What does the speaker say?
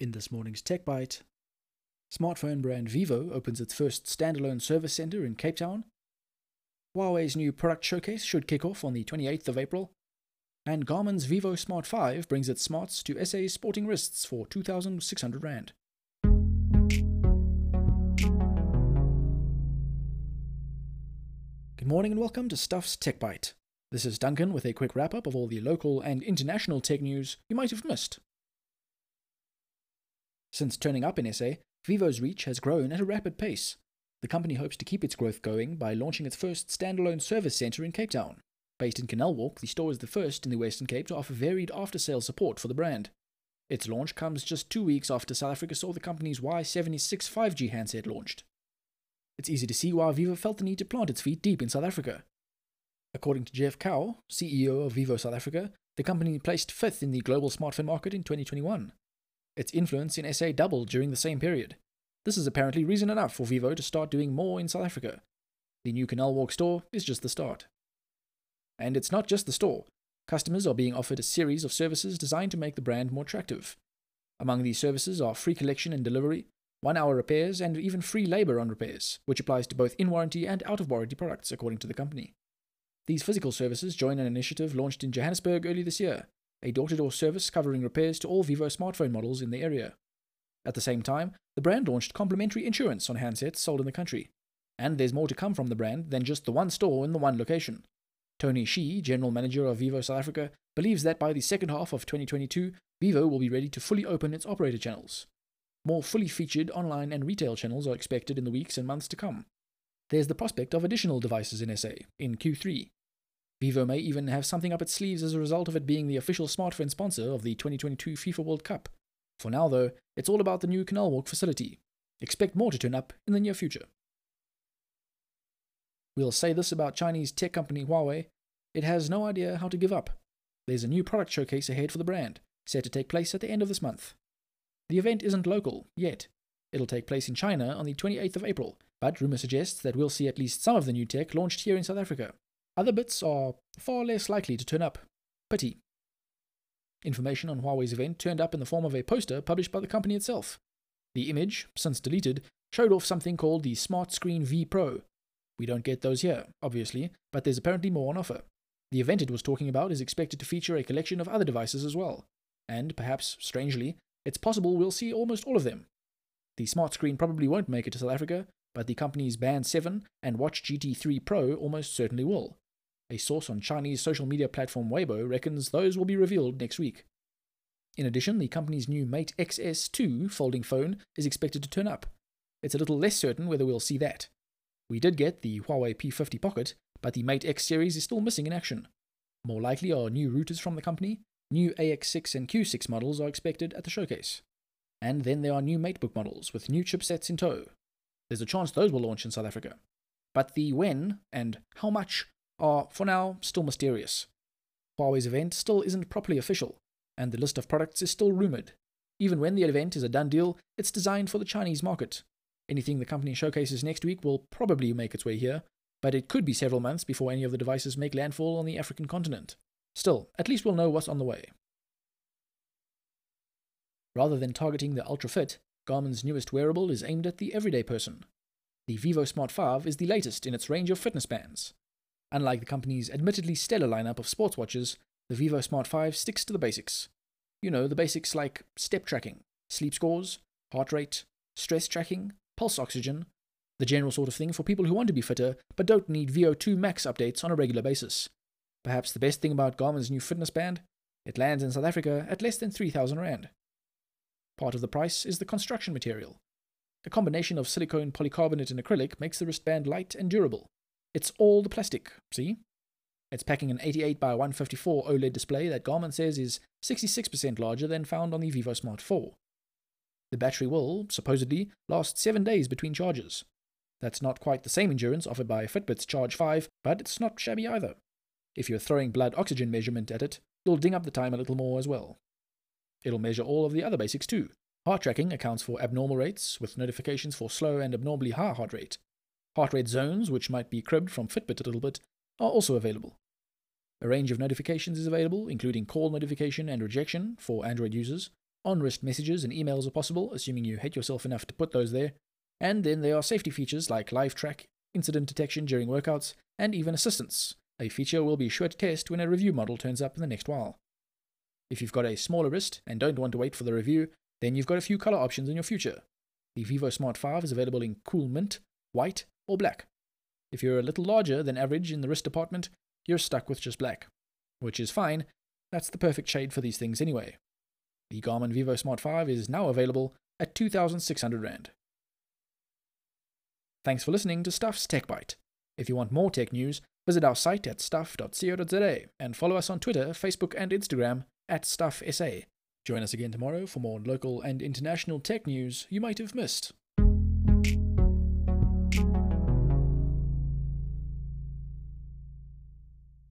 In this morning's Tech Bite, smartphone brand Vivo opens its first standalone service center in Cape Town. Huawei's new product showcase should kick off on the 28th of April. And Garmin's Vivo Smart 5 brings its smarts to SA's sporting wrists for 2,600 Rand. Good morning and welcome to Stuff's Tech Bite. This is Duncan with a quick wrap up of all the local and international tech news you might have missed. Since turning up in SA, Vivo's reach has grown at a rapid pace. The company hopes to keep its growth going by launching its first standalone service centre in Cape Town. Based in Canal Walk, the store is the first in the Western Cape to offer varied after sales support for the brand. Its launch comes just two weeks after South Africa saw the company's Y76 5G handset launched. It's easy to see why Vivo felt the need to plant its feet deep in South Africa. According to Jeff Cow, CEO of Vivo South Africa, the company placed fifth in the global smartphone market in 2021. Its influence in SA doubled during the same period. This is apparently reason enough for Vivo to start doing more in South Africa. The new Canal Walk store is just the start. And it's not just the store. Customers are being offered a series of services designed to make the brand more attractive. Among these services are free collection and delivery, one hour repairs, and even free labor on repairs, which applies to both in warranty and out of warranty products, according to the company. These physical services join an initiative launched in Johannesburg early this year a door to door service covering repairs to all Vivo smartphone models in the area. At the same time, the brand launched complimentary insurance on handsets sold in the country. And there's more to come from the brand than just the one store in the one location. Tony Shi, general manager of Vivo South Africa, believes that by the second half of 2022, Vivo will be ready to fully open its operator channels. More fully featured online and retail channels are expected in the weeks and months to come. There's the prospect of additional devices in SA in Q3, Vivo may even have something up its sleeves as a result of it being the official smartphone sponsor of the 2022 FIFA World Cup. For now, though, it's all about the new Canal Walk facility. Expect more to turn up in the near future. We'll say this about Chinese tech company Huawei it has no idea how to give up. There's a new product showcase ahead for the brand, set to take place at the end of this month. The event isn't local, yet. It'll take place in China on the 28th of April, but rumour suggests that we'll see at least some of the new tech launched here in South Africa. Other bits are far less likely to turn up. Pity. Information on Huawei's event turned up in the form of a poster published by the company itself. The image, since deleted, showed off something called the Smart Screen V Pro. We don't get those here, obviously, but there's apparently more on offer. The event it was talking about is expected to feature a collection of other devices as well. And, perhaps strangely, it's possible we'll see almost all of them. The smart screen probably won't make it to South Africa, but the company's Band 7 and Watch GT3 Pro almost certainly will. A source on Chinese social media platform Weibo reckons those will be revealed next week. In addition, the company's new Mate XS2 folding phone is expected to turn up. It's a little less certain whether we'll see that. We did get the Huawei P50 Pocket, but the Mate X series is still missing in action. More likely are new routers from the company. New AX6 and Q6 models are expected at the showcase. And then there are new MateBook models with new chipsets in tow. There's a chance those will launch in South Africa. But the when and how much are, for now, still mysterious. Huawei's event still isn't properly official, and the list of products is still rumoured. Even when the event is a done deal, it's designed for the Chinese market. Anything the company showcases next week will probably make its way here, but it could be several months before any of the devices make landfall on the African continent. Still, at least we'll know what's on the way. Rather than targeting the ultra fit, Garmin's newest wearable is aimed at the everyday person. The Vivo Smart 5 is the latest in its range of fitness bands. Unlike the company's admittedly stellar lineup of sports watches, the Vivo Smart 5 sticks to the basics. You know, the basics like step tracking, sleep scores, heart rate, stress tracking, pulse oxygen, the general sort of thing for people who want to be fitter but don't need VO2 max updates on a regular basis. Perhaps the best thing about Garmin's new fitness band? It lands in South Africa at less than 3,000 Rand. Part of the price is the construction material. A combination of silicone polycarbonate and acrylic makes the wristband light and durable. It's all the plastic, see? It's packing an 88 by 154 OLED display that Garmin says is 66% larger than found on the Vivo Smart 4. The battery will, supposedly, last 7 days between charges. That's not quite the same endurance offered by Fitbit's Charge 5, but it's not shabby either. If you're throwing blood oxygen measurement at it, you'll ding up the time a little more as well. It'll measure all of the other basics too. Heart tracking accounts for abnormal rates, with notifications for slow and abnormally high heart rate. Heart rate zones, which might be cribbed from Fitbit a little bit, are also available. A range of notifications is available, including call notification and rejection for Android users, On wrist messages and emails are possible, assuming you hate yourself enough to put those there. And then there are safety features like live track, incident detection during workouts, and even assistance, a feature we'll be sure to test when a review model turns up in the next while. If you've got a smaller wrist and don't want to wait for the review, then you've got a few color options in your future. The Vivo Smart 5 is available in cool mint, white, or black. If you're a little larger than average in the wrist department, you're stuck with just black, which is fine. That's the perfect shade for these things anyway. The Garmin Vivo Smart 5 is now available at 2,600 Rand. Thanks for listening to Stuff's Tech Bite. If you want more tech news, visit our site at stuff.co.za and follow us on Twitter, Facebook, and Instagram at StuffSA. Join us again tomorrow for more local and international tech news you might have missed.